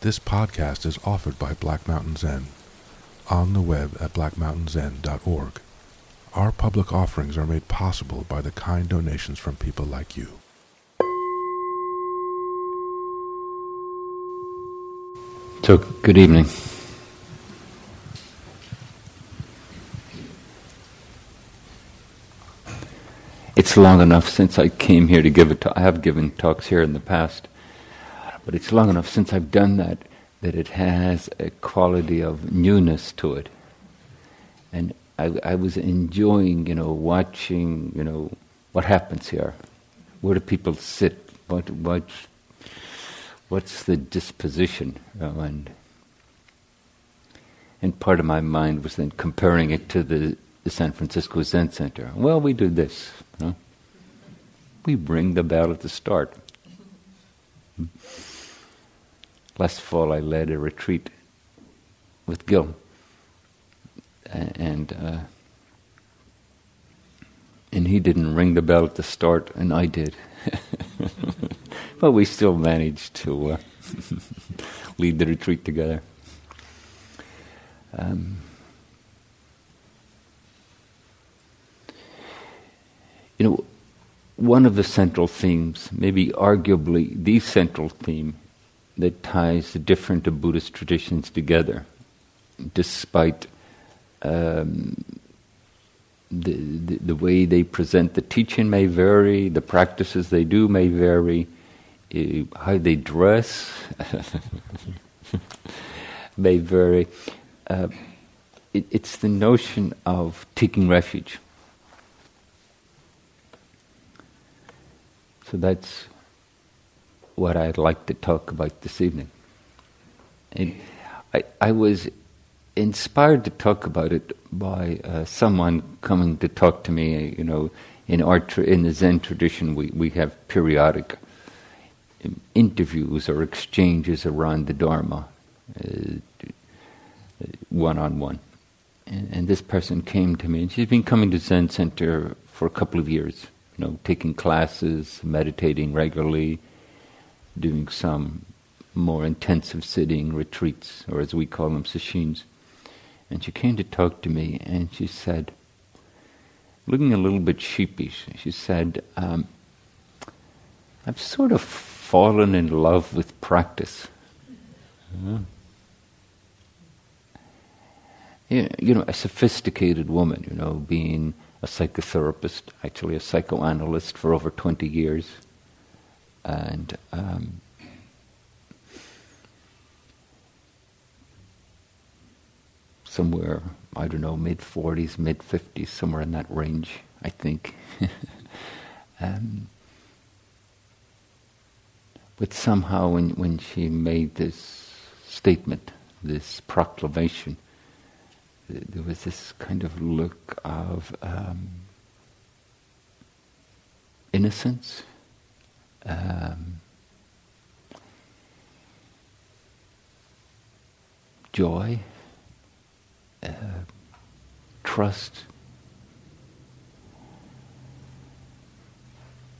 This podcast is offered by Black Mountain Zen on the web at blackmountainzen.org. Our public offerings are made possible by the kind donations from people like you. So, good evening. It's long enough since I came here to give a talk. I have given talks here in the past, but it's long enough since I've done that that it has a quality of newness to it. And I, I was enjoying, you know, watching, you know, what happens here. Where do people sit? What, what, what's the disposition? And and part of my mind was then comparing it to the, the San Francisco Zen Center. Well, we do this. You know? We ring the bell at the start. Hmm? Last fall, I led a retreat with Gil, and uh, and he didn't ring the bell at the start, and I did. but we still managed to uh, lead the retreat together. Um, you know, one of the central themes, maybe arguably the central theme, that ties the different Buddhist traditions together, despite um, the, the, the way they present the teaching may vary, the practices they do may vary, uh, how they dress may vary. Uh, it, it's the notion of taking refuge. So that's what I'd like to talk about this evening. And I, I was inspired to talk about it by uh, someone coming to talk to me. You know, in our tra- in the Zen tradition, we, we have periodic um, interviews or exchanges around the Dharma, one on one. And this person came to me, and she's been coming to Zen Center for a couple of years. You know, taking classes, meditating regularly, doing some more intensive sitting retreats, or as we call them, sesshins. And she came to talk to me, and she said, looking a little bit sheepish, she said, um, I've sort of fallen in love with practice. You know, a sophisticated woman, you know, being a psychotherapist, actually a psychoanalyst for over 20 years, and um, somewhere I don't know mid forties, mid fifties, somewhere in that range, I think. um, but somehow, when when she made this statement, this proclamation, there was this kind of look of um, innocence um, joy, uh, trust,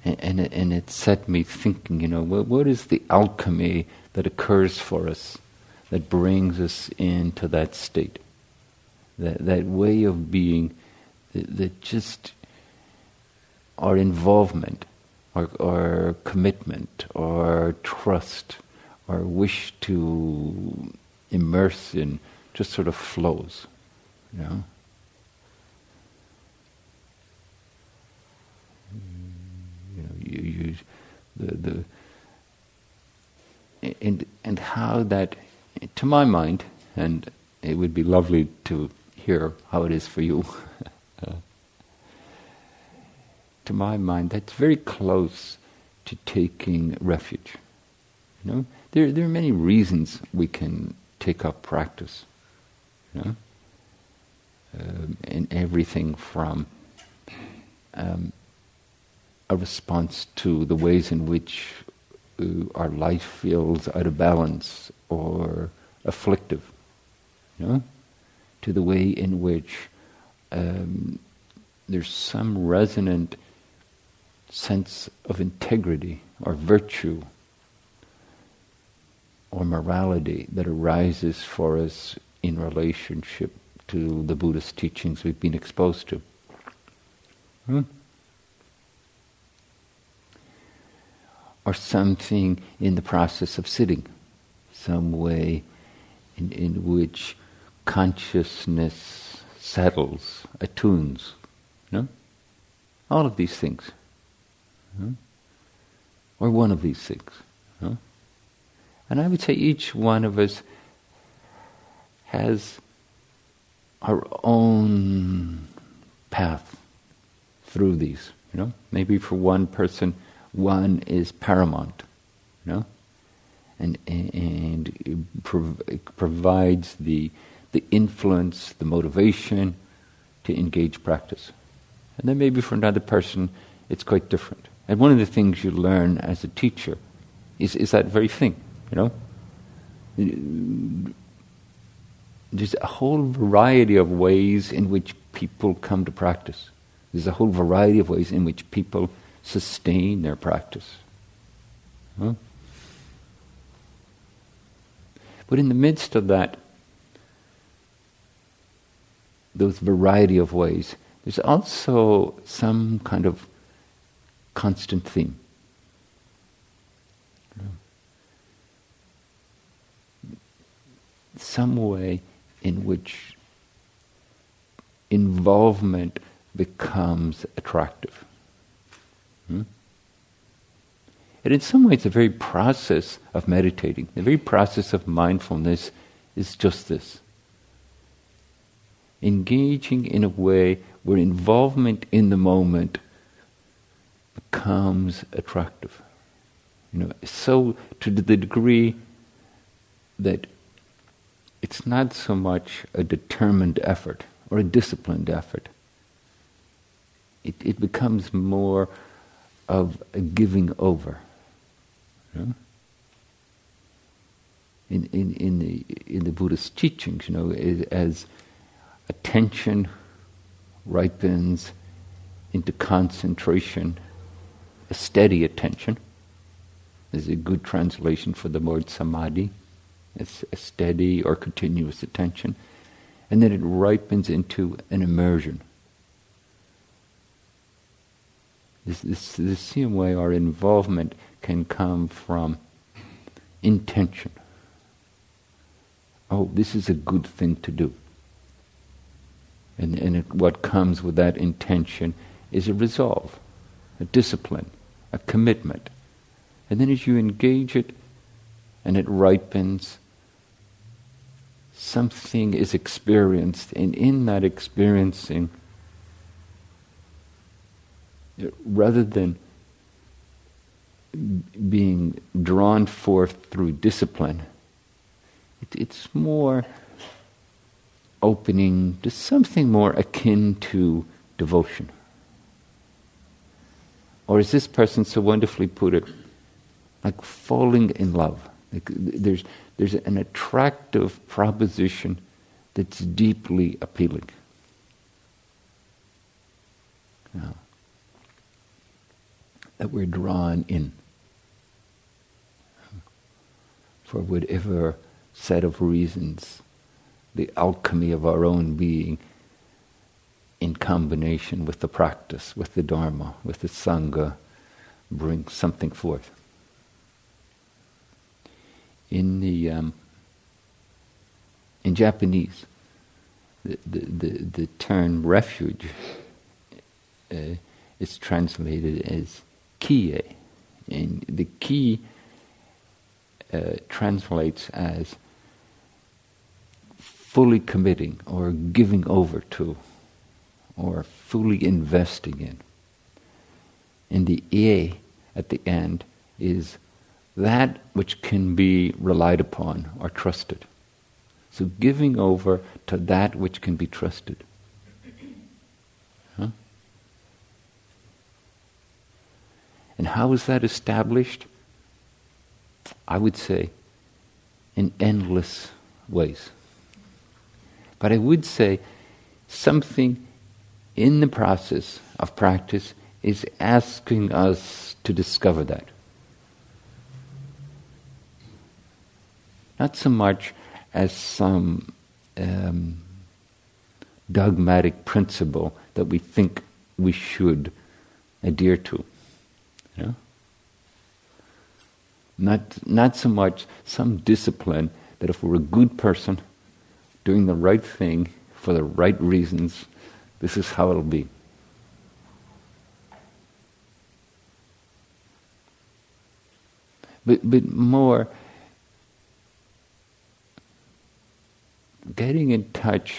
and and it, and it set me thinking. You know, what, what is the alchemy that occurs for us that brings us into that state, that that way of being, that, that just our involvement or, or commitment or trust or wish to immerse in just sort of flows, you know. You know, you, you the the and and how that, to my mind, and it would be lovely to hear how it is for you. to my mind, that's very close to taking refuge. You know, there there are many reasons we can take up practice. You know, um, and everything from um, a response to the ways in which uh, our life feels out of balance or afflictive. You know, to the way in which um, there's some resonant sense of integrity or virtue or morality that arises for us in relationship to the Buddhist teachings we've been exposed to. Hmm? Or something in the process of sitting, some way in, in which consciousness settles, attunes. No? All of these things. Hmm? Or one of these things. No? And I would say each one of us has our own path through these. You know, maybe for one person, one is paramount. You know, and and it, prov- it provides the the influence, the motivation to engage practice. And then maybe for another person, it's quite different. And one of the things you learn as a teacher is, is that very thing, you know? There's a whole variety of ways in which people come to practice. There's a whole variety of ways in which people sustain their practice. Huh? But in the midst of that, those variety of ways, there's also some kind of constant theme. Some way in which involvement becomes attractive. Hmm? And in some ways, the very process of meditating, the very process of mindfulness is just this engaging in a way where involvement in the moment becomes attractive. You know, so to the degree that it's not so much a determined effort or a disciplined effort. It, it becomes more of a giving over. You know? in, in, in, the, in the Buddhist teachings, you know, as attention ripens into concentration, a steady attention. is a good translation for the word samadhi. It's a steady or continuous attention. And then it ripens into an immersion. This, this, the same way our involvement can come from intention. Oh, this is a good thing to do. And, and it, what comes with that intention is a resolve, a discipline, a commitment. And then as you engage it and it ripens, something is experienced, and in that experiencing, rather than being drawn forth through discipline, it, it's more opening to something more akin to devotion. Or as this person so wonderfully put it, like falling in love. Like there's, there's an attractive proposition that's deeply appealing. that we're drawn in for whatever set of reasons the alchemy of our own being in combination with the practice, with the Dharma, with the Sangha, brings something forth. In the um, in Japanese, the, the, the, the term refuge uh, is translated as kie, and the ki uh, translates as fully committing or giving over to or fully investing in. And the e at the end is that which can be relied upon or trusted. So giving over to that which can be trusted. Huh? And how is that established? I would say in endless ways. But I would say something in the process of practice is asking us to discover that. not so much as some um, dogmatic principle that we think we should adhere to. You know? Not, not so much some discipline that if we're a good person, doing the right thing for the right reasons, this is how it'll be. But, but more getting in touch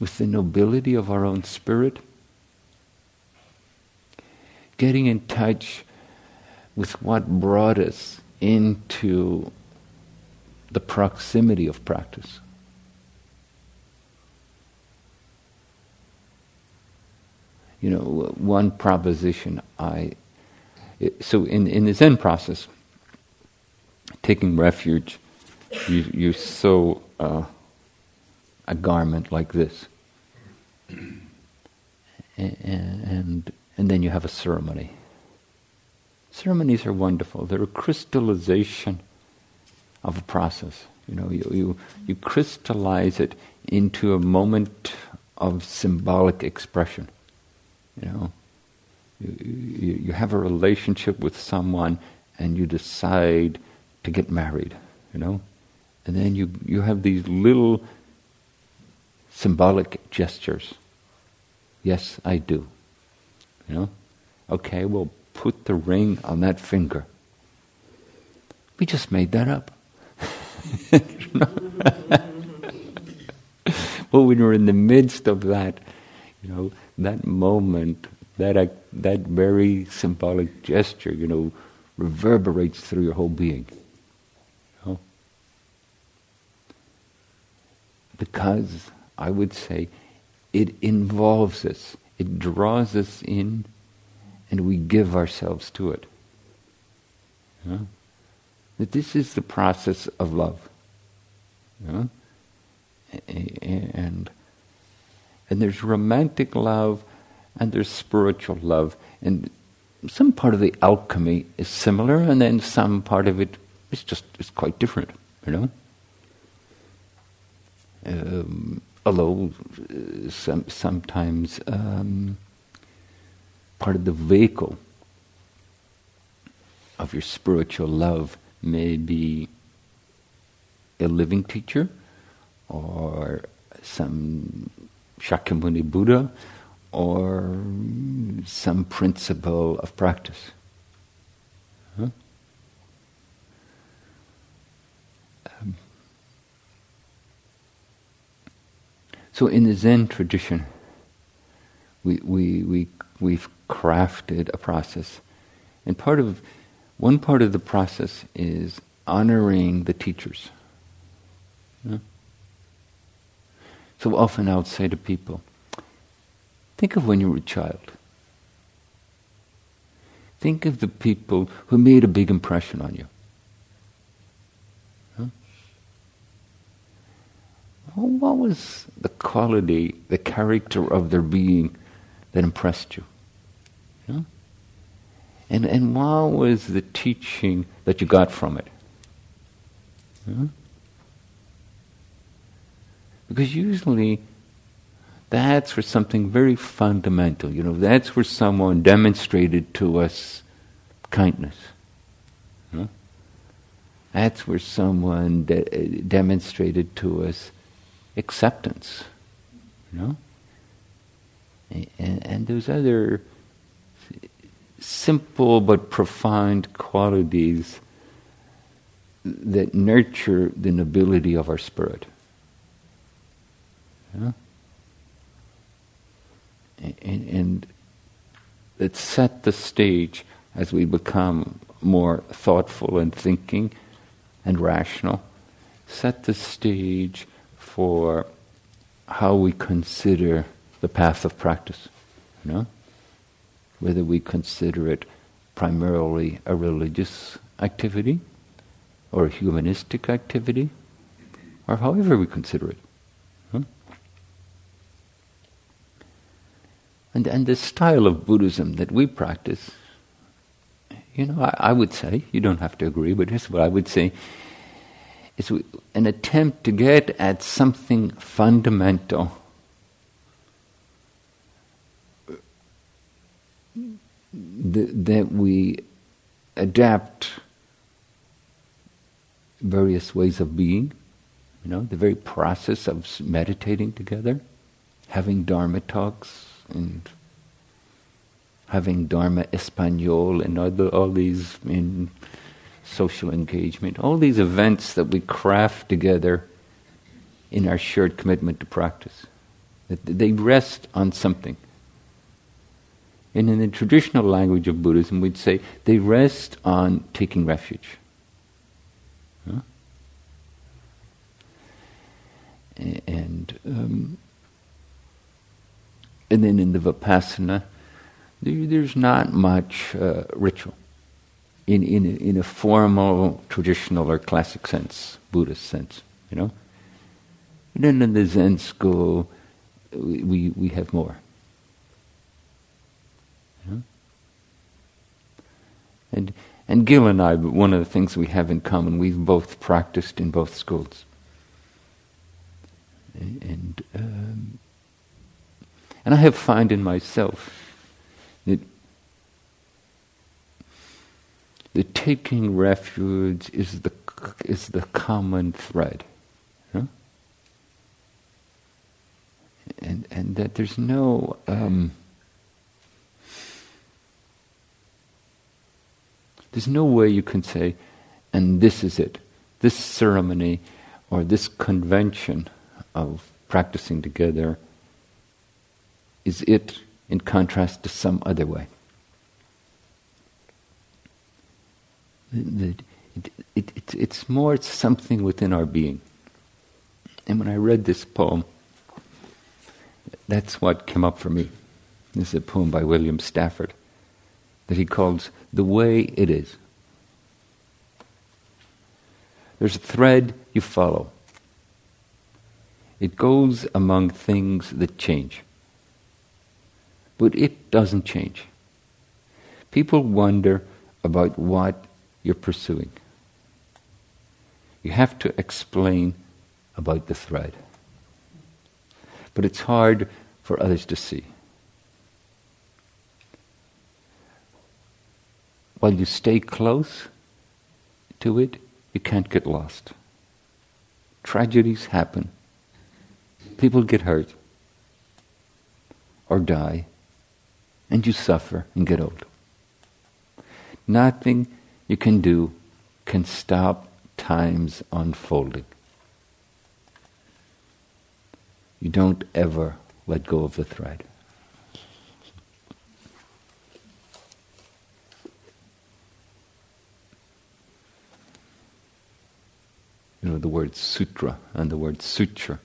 with the nobility of our own spirit, getting in touch with what brought us into the proximity of practice. You know, one proposition I. So, in, in the Zen process, taking refuge, you, you sew uh, a garment like this. And, and, and then you have a ceremony. Ceremonies are wonderful. They're a crystallization of a process. You know, you, you, you crystallize it into a moment of symbolic expression. You know, you, you, you have a relationship with someone and you decide to get married, you know, and then you, you have these little symbolic gestures. Yes, I do. You know, okay, well, put the ring on that finger. We just made that up. well, when you're in the midst of that, you know, that moment, that uh, that very symbolic gesture, you know, reverberates through your whole being. You know? Because I would say it involves us, it draws us in and we give ourselves to it. That this is the process of love. And, and there's romantic love and there's spiritual love. And some part of the alchemy is similar, and then some part of it is just is quite different, you know? Um, although uh, some, sometimes um, part of the vehicle of your spiritual love may be a living teacher or some Shakyamuni Buddha or some principle of practice. Huh? Um, so in the Zen tradition, we, we, we, we've crafted a process. And part of one part of the process is honoring the teachers. So often I would say to people, think of when you were a child. Think of the people who made a big impression on you. what was the quality, the character of their being that impressed you? And, and what was the teaching that you got from it? Huh? Because usually that's for something very fundamental. You know, that's where someone demonstrated to us kindness. Huh? That's where someone de- demonstrated to us acceptance. You know? And, and those other simple but profound qualities that nurture the nobility of our spirit. And, and that set the stage as we become more thoughtful and thinking and rational, set the stage for how we consider the path of practice. You know? whether we consider it primarily a religious activity or a humanistic activity, or however we consider it. And, and the style of Buddhism that we practice, you know, I, I would say, you don't have to agree, but here's what I would say is an attempt to get at something fundamental that we adapt various ways of being, you know, the very process of meditating together, having Dharma talks and having Dharma Espanol and all, all these in social engagement, all these events that we craft together in our shared commitment to practice. That they rest on something. And in the traditional language of Buddhism, we'd say they rest on taking refuge. Huh? And um, and then in the vipassana, there's not much uh, ritual in in in a formal, traditional, or classic sense, Buddhist sense, you know. And then in the Zen school, we we, we have more. And, and Gil and I, one of the things we have in common, we've both practiced in both schools. And, um, and I have found in myself that the taking refuge is the, is the common thread. And, and that there's no. Um, There's no way you can say, and this is it. This ceremony or this convention of practicing together is it in contrast to some other way. It, it, it, it's more something within our being. And when I read this poem, that's what came up for me. This is a poem by William Stafford that he calls the way it is. There's a thread you follow. It goes among things that change. But it doesn't change. People wonder about what you're pursuing. You have to explain about the thread. But it's hard for others to see. while you stay close to it, you can't get lost. Tragedies happen. People get hurt or die, and you suffer and get old. Nothing you can do can stop time's unfolding. You don't ever let go of the thread. you know, the word sutta and the word sutra,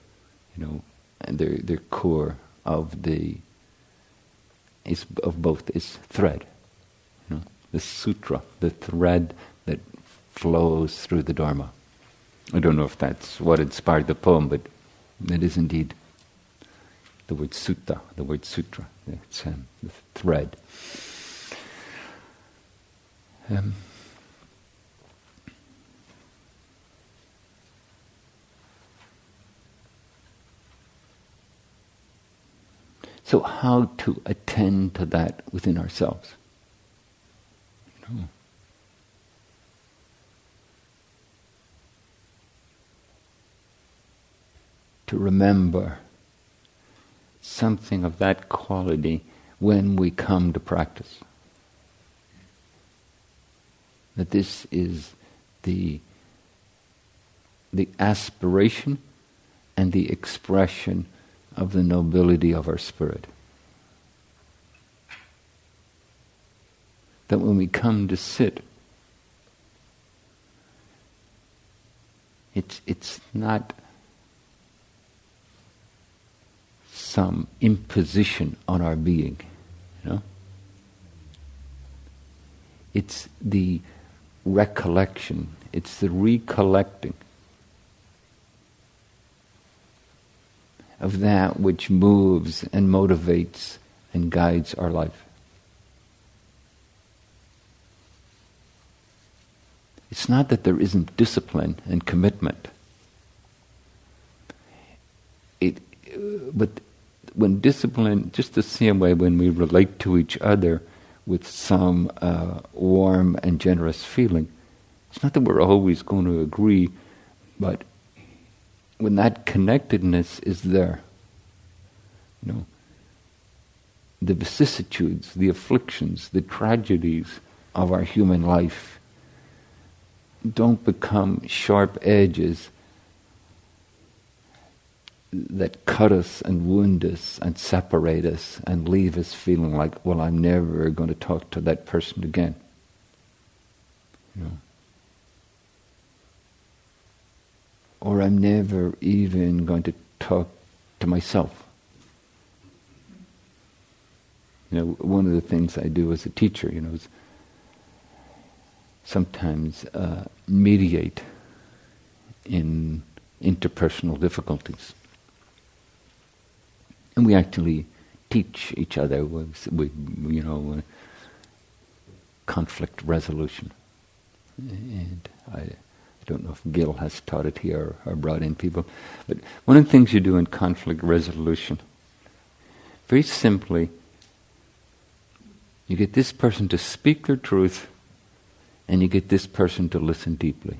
you know, and their their core of the is of both is thread. You know, the sutra, the thread that flows through the Dharma. I don't know if that's what inspired the poem, but it is indeed the word sutta, the word sutra. It's um, the thread. Um, So, how to attend to that within ourselves? You know. To remember something of that quality when we come to practice. That this is the, the aspiration and the expression of the nobility of our spirit. That when we come to sit, it's, it's not some imposition on our being, you know? It's the recollection, it's the recollecting of that which moves and motivates and guides our life. It's not that there isn't discipline and commitment. It, but when discipline, just the same way when we relate to each other with some uh, warm and generous feeling, it's not that we're always going to agree, but when that connectedness is there, you know, the vicissitudes, the afflictions, the tragedies of our human life don't become sharp edges that cut us and wound us and separate us and leave us feeling like, well, I'm never going to talk to that person again. You know? Or I'm never even going to talk to myself. You know, one of the things I do as a teacher, you know, is sometimes uh, mediate in interpersonal difficulties. And we actually teach each other with, with you know, uh, conflict resolution. And I, I, don't know if Gil has taught it here or, or brought in people, but one of the things you do in conflict resolution, very simply, you get this person to speak their truth and you get this person to listen deeply.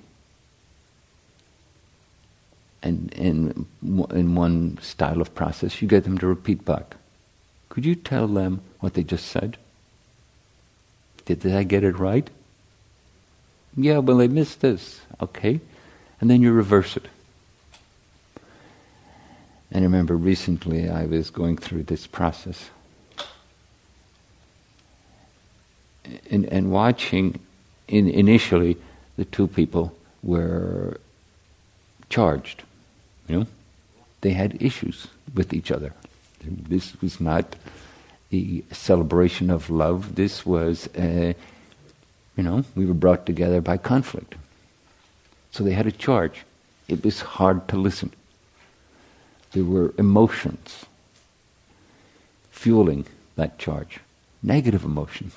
And in, in one style of process, you get them to repeat back. Could you tell them what they just said? Did, did I get it right? Yeah, well, they missed this. Okay. And then you reverse it. And I remember recently I was going through this process and, and watching in, initially, the two people were charged. You know, they had issues with each other. This was not a celebration of love. This was, a, you know, we were brought together by conflict. So they had a charge. It was hard to listen. There were emotions fueling that charge, negative emotions.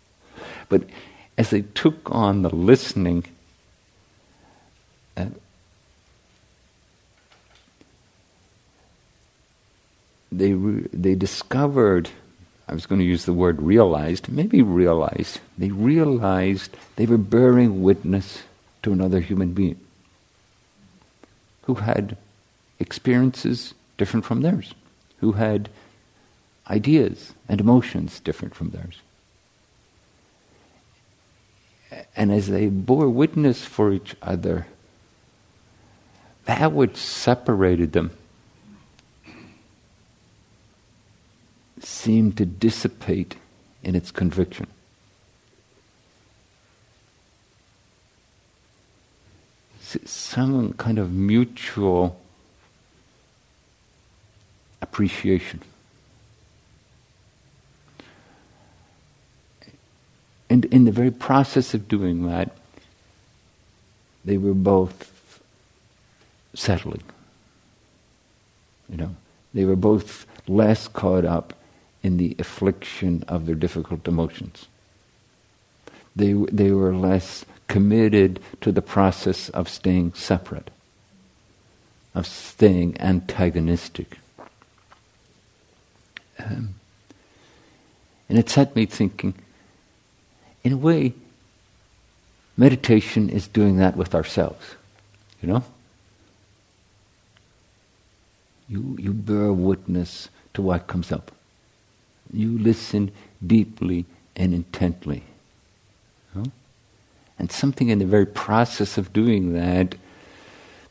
but as they took on the listening, uh, they, re- they discovered, I was going to use the word realized, maybe realized, they realized they were bearing witness to another human being who had experiences different from theirs, who had ideas and emotions different from theirs. And as they bore witness for each other, that which separated them seemed to dissipate in its conviction. Some kind of mutual appreciation. And in the very process of doing that, they were both settling. You know, they were both less caught up in the affliction of their difficult emotions. They, they were less committed to the process of staying separate, of staying antagonistic. Um, and it set me thinking in a way, meditation is doing that with ourselves. You know? You, you bear witness to what comes up. You listen deeply and intently. And something in the very process of doing that,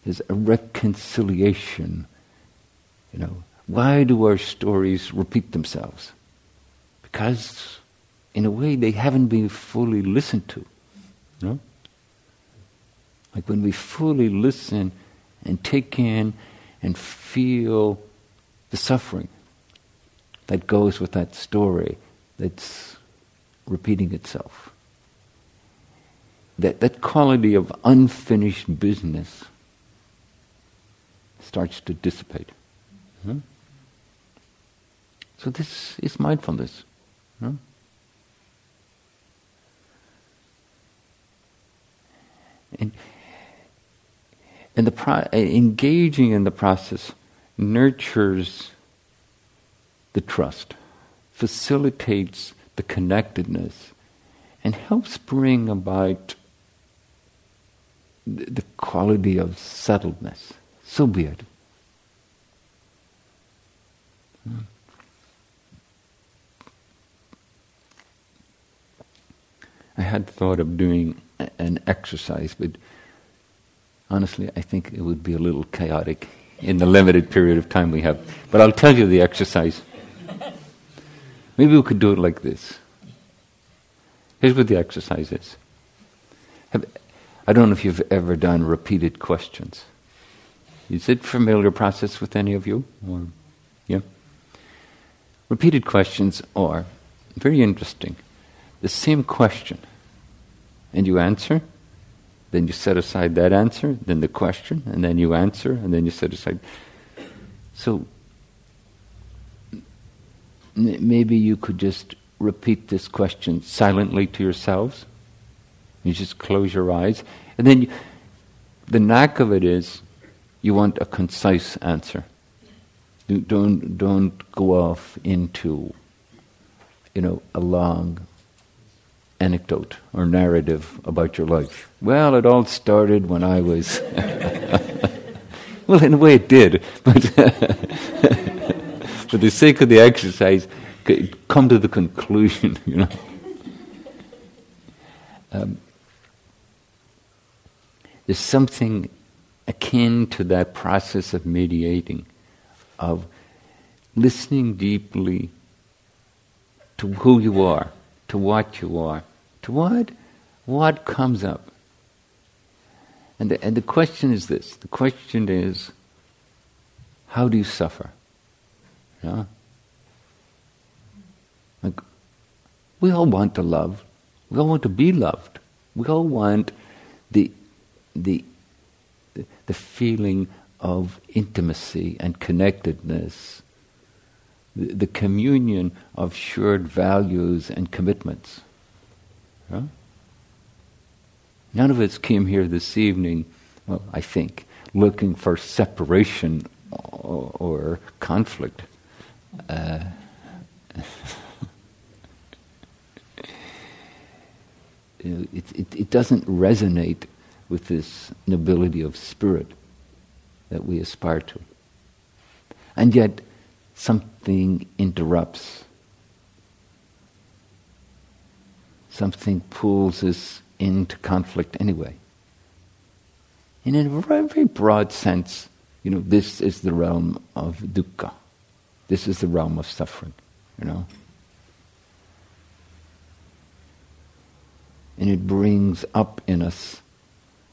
there's a reconciliation. You know, why do our stories repeat themselves? Because in a way they haven't been fully listened to. No? Like when we fully listen and take in and feel the suffering that goes with that story that's repeating itself. That, that quality of unfinished business starts to dissipate. Hmm? So this is mindfulness. Hmm? And, and the pro- engaging in the process nurtures the trust, facilitates the connectedness, and helps bring about the, quality of settledness. So be it. Hmm. I had thought of doing an exercise, but honestly, I think it would be a little chaotic in the limited period of time we have. But I'll tell you the exercise. Maybe we could do it like this. Here's what the exercise is. Have, I don't know if you've ever done repeated questions. Is it familiar process with any of you? Or, yeah? Repeated questions are very interesting the same question and you answer, then you set aside that answer, then the question, and then you answer, and then you set aside. So maybe you could just repeat this question silently to yourselves. You just close your eyes, and then you, the knack of it is you want a concise answer. Don't don't go off into you know a long anecdote or narrative about your life. Well, it all started when I was. well, in a way, it did, but for the sake of the exercise, come to the conclusion. You know. Um, there's something akin to that process of mediating, of listening deeply to who you are, to what you are, to what? What comes up? And the, and the question is this the question is, how do you suffer? Yeah? Like, we all want to love. We all want to be loved. We all want the, the, the feeling of intimacy and connectedness, the, the communion of shared values and commitments. Huh? None of us came here this evening, well, I think, looking for separation or, or conflict. Uh, it, it, it doesn't resonate with this nobility of spirit that we aspire to. And yet, something interrupts something pulls us into conflict anyway. And in a very broad sense, you know, this is the realm of dukkha. This is the realm of suffering, you know. And it brings up in us,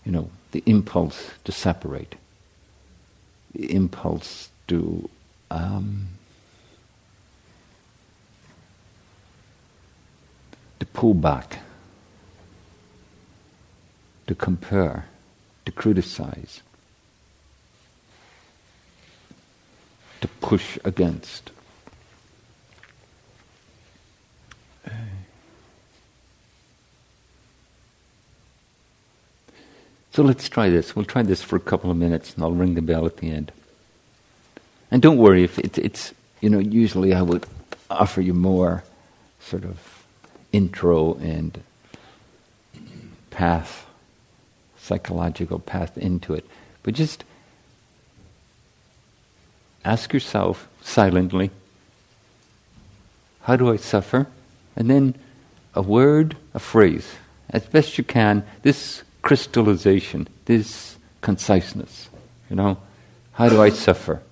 you know, the impulse to separate, the impulse to um, to pull back, to compare, to criticize, to push against. So let's try this. We'll try this for a couple of minutes and I'll ring the bell at the end. And don't worry if it's, it's you know, usually I would offer you more sort of intro and path, psychological path into it. But just ask yourself silently, how do I suffer? And then a word, a phrase, as best you can, this crystallization, this conciseness. You know, how do I suffer?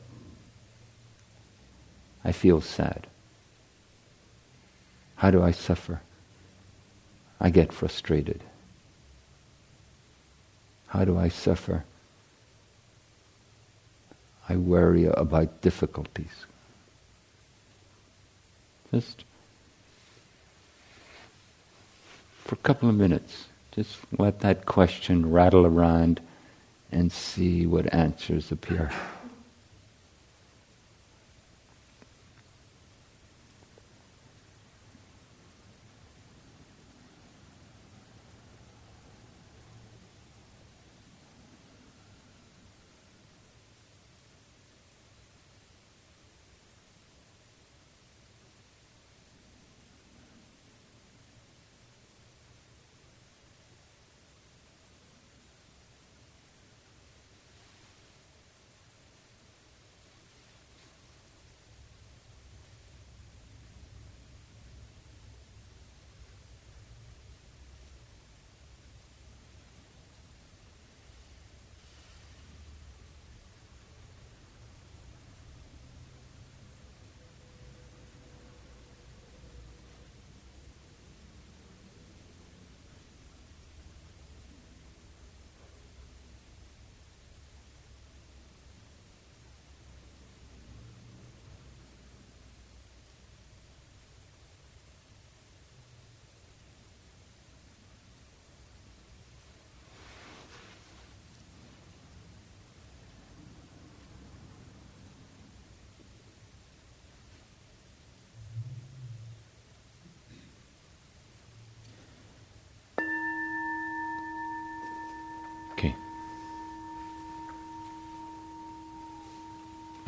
I feel sad. How do I suffer? I get frustrated. How do I suffer? I worry about difficulties. Just for a couple of minutes, just let that question rattle around and see what answers appear.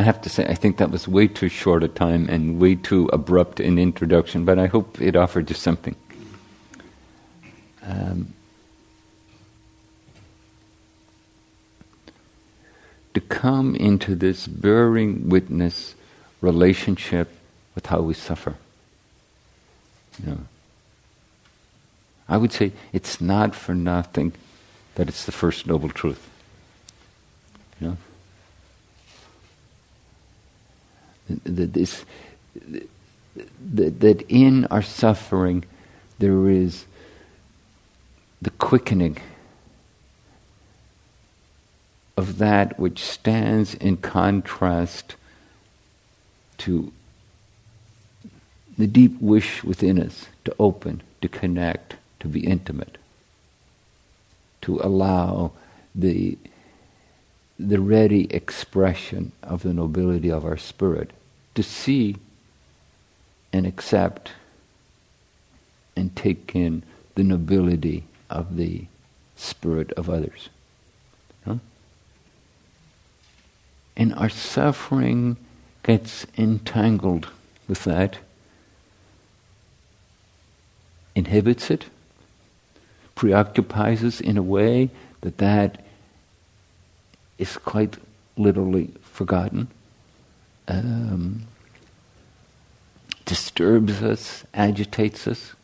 I have to say, I think that was way too short a time and way too abrupt an introduction, but I hope it offered you something. Um, to come into this bearing witness relationship with how we suffer. You know, I would say it's not for nothing that it's the first noble truth. You know? That, this, that, that in our suffering there is the quickening of that which stands in contrast to the deep wish within us to open, to connect, to be intimate, to allow the, the ready expression of the nobility of our spirit to see and accept and take in the nobility of the spirit of others. Huh? And our suffering gets entangled with that, inhibits it, preoccupies us in a way that that is quite literally forgotten um, disturbs us, agitates us,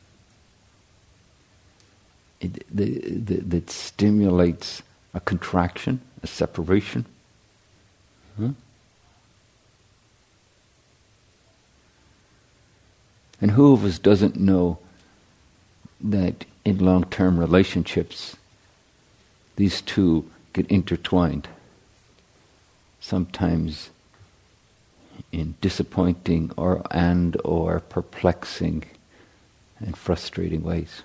it, the, the, that stimulates a contraction, a separation. Huh? And who of us doesn't know that in long term relationships, these two get intertwined? Sometimes in disappointing or and or perplexing and frustrating ways.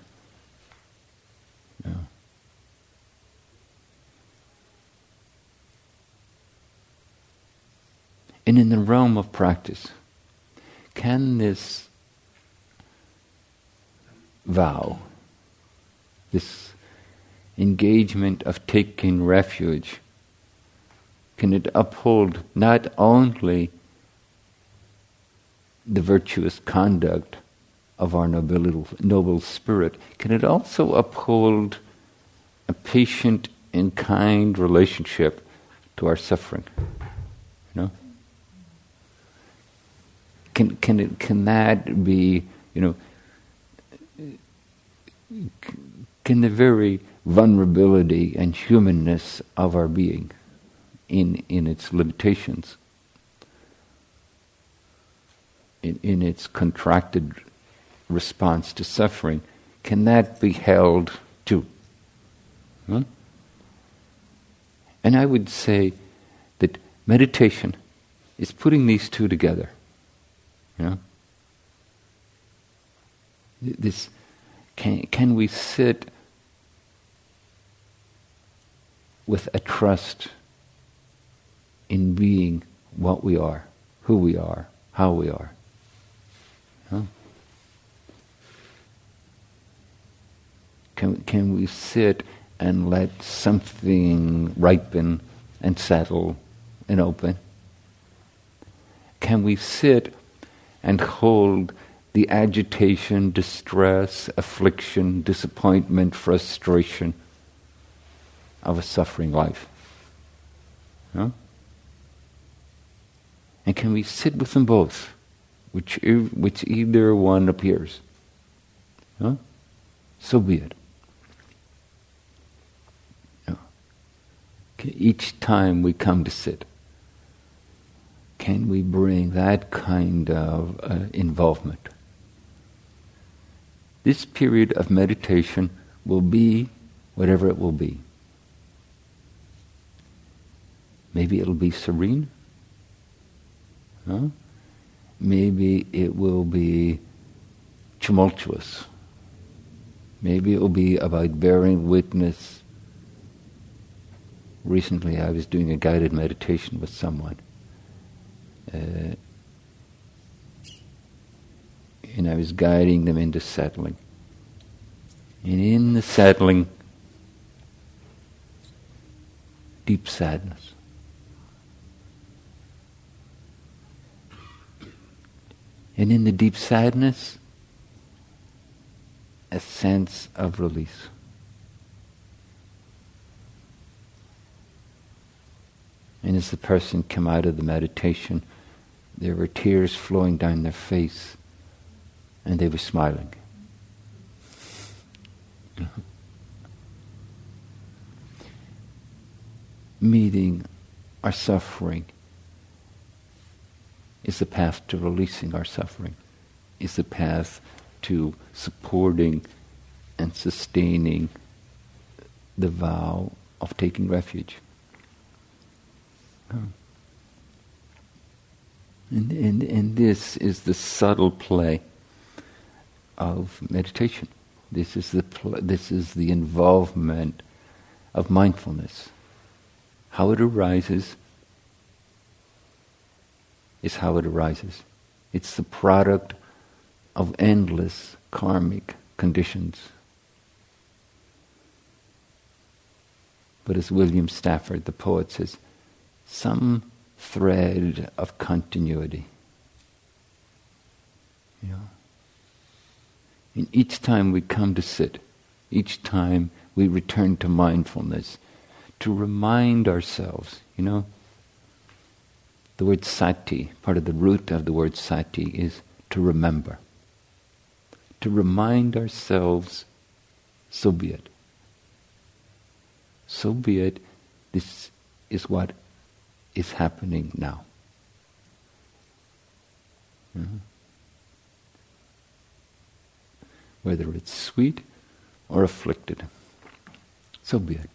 And in the realm of practice, can this vow, this engagement of taking refuge, can it uphold not only the virtuous conduct of our noble, noble spirit, can it also uphold a patient and kind relationship to our suffering? You know? Can, can, it, can that be, you know, can the very vulnerability and humanness of our being in, in its limitations in, in its contracted response to suffering, can that be held too? Huh? And I would say that meditation is putting these two together. You know? This can can we sit with a trust in being what we are, who we are, how we are. Can, can we sit and let something ripen and settle and open? Can we sit and hold the agitation, distress, affliction, disappointment, frustration of a suffering life? Huh? And can we sit with them both? Which, which either one appears. Huh? So be it. Each time we come to sit, can we bring that kind of uh, involvement? This period of meditation will be whatever it will be. Maybe it'll be serene. Huh? Maybe it will be tumultuous. Maybe it will be about bearing witness. Recently, I was doing a guided meditation with someone. Uh, and I was guiding them into settling. And in the settling, deep sadness. And in the deep sadness, a sense of release. And as the person came out of the meditation, there were tears flowing down their face, and they were smiling. Meeting our suffering is the path to releasing our suffering, is the path to supporting and sustaining the vow of taking refuge. And, and, and this is the subtle play of meditation. This is the pl- this is the involvement of mindfulness. How it arises is how it arises. It's the product of endless karmic conditions. But as William Stafford, the poet, says, some thread of continuity. Know? And each time we come to sit, each time we return to mindfulness, to remind ourselves, you know, the word sati, part of the root of the word sati is to remember. To remind ourselves, so be it. So be it, this is what is happening now. Mm-hmm. Whether it's sweet or afflicted, so be it.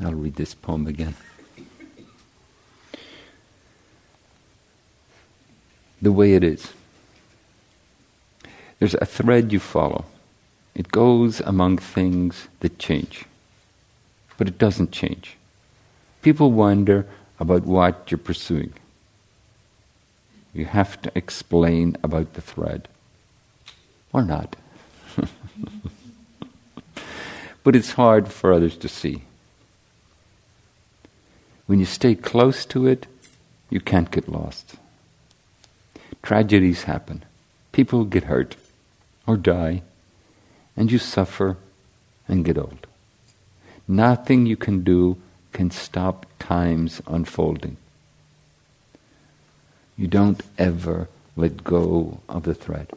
I'll read this poem again. The way it is. There's a thread you follow. It goes among things that change, but it doesn't change. People wonder about what you're pursuing. You have to explain about the thread. Or not. but it's hard for others to see. When you stay close to it, you can't get lost. Tragedies happen. People get hurt or die and you suffer and get old. Nothing you can do can stop time's unfolding. You don't ever let go of the thread.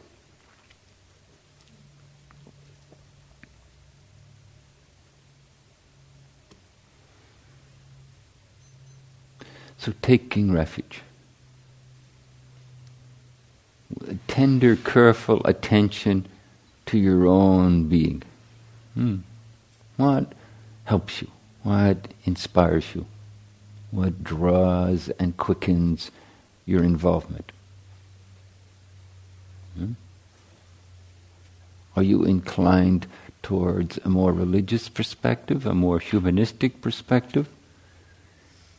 So taking refuge. Tender, careful attention to your own being. Hmm. What helps you? What inspires you? What draws and quickens your involvement? Hmm? Are you inclined towards a more religious perspective, a more humanistic perspective?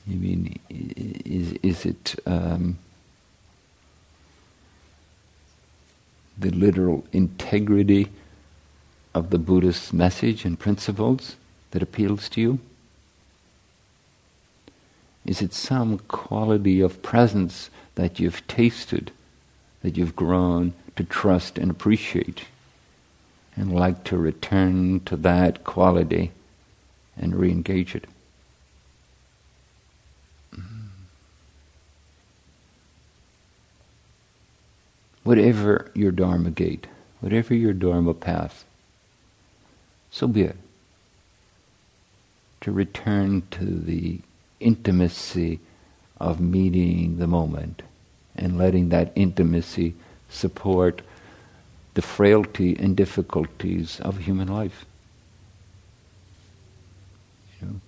I mean, is, is it um, the literal integrity of the Buddhist message and principles that appeals to you? Is it some quality of presence that you've tasted, that you've grown to trust and appreciate, and like to return to that quality and re engage it? Whatever your Dharma gate, whatever your Dharma path, so be it. To return to the intimacy of meeting the moment and letting that intimacy support the frailty and difficulties of human life. You know,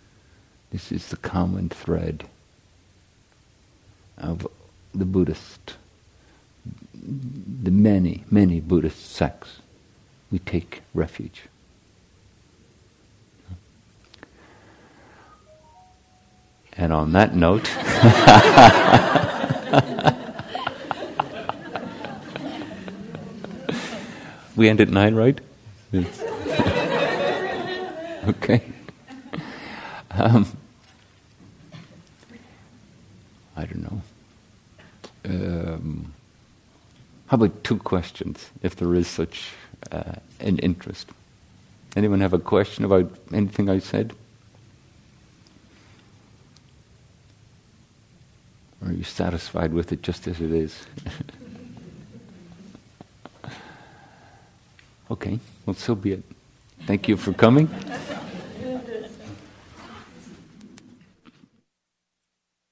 this is the common thread of the Buddhist the many, many Buddhist sects, we take refuge. And on that note, we end at nine, right? okay. Um, I don't know. Um, about two questions, if there is such uh, an interest? Anyone have a question about anything I said? Or are you satisfied with it just as it is? okay, well, so be it. Thank you for coming.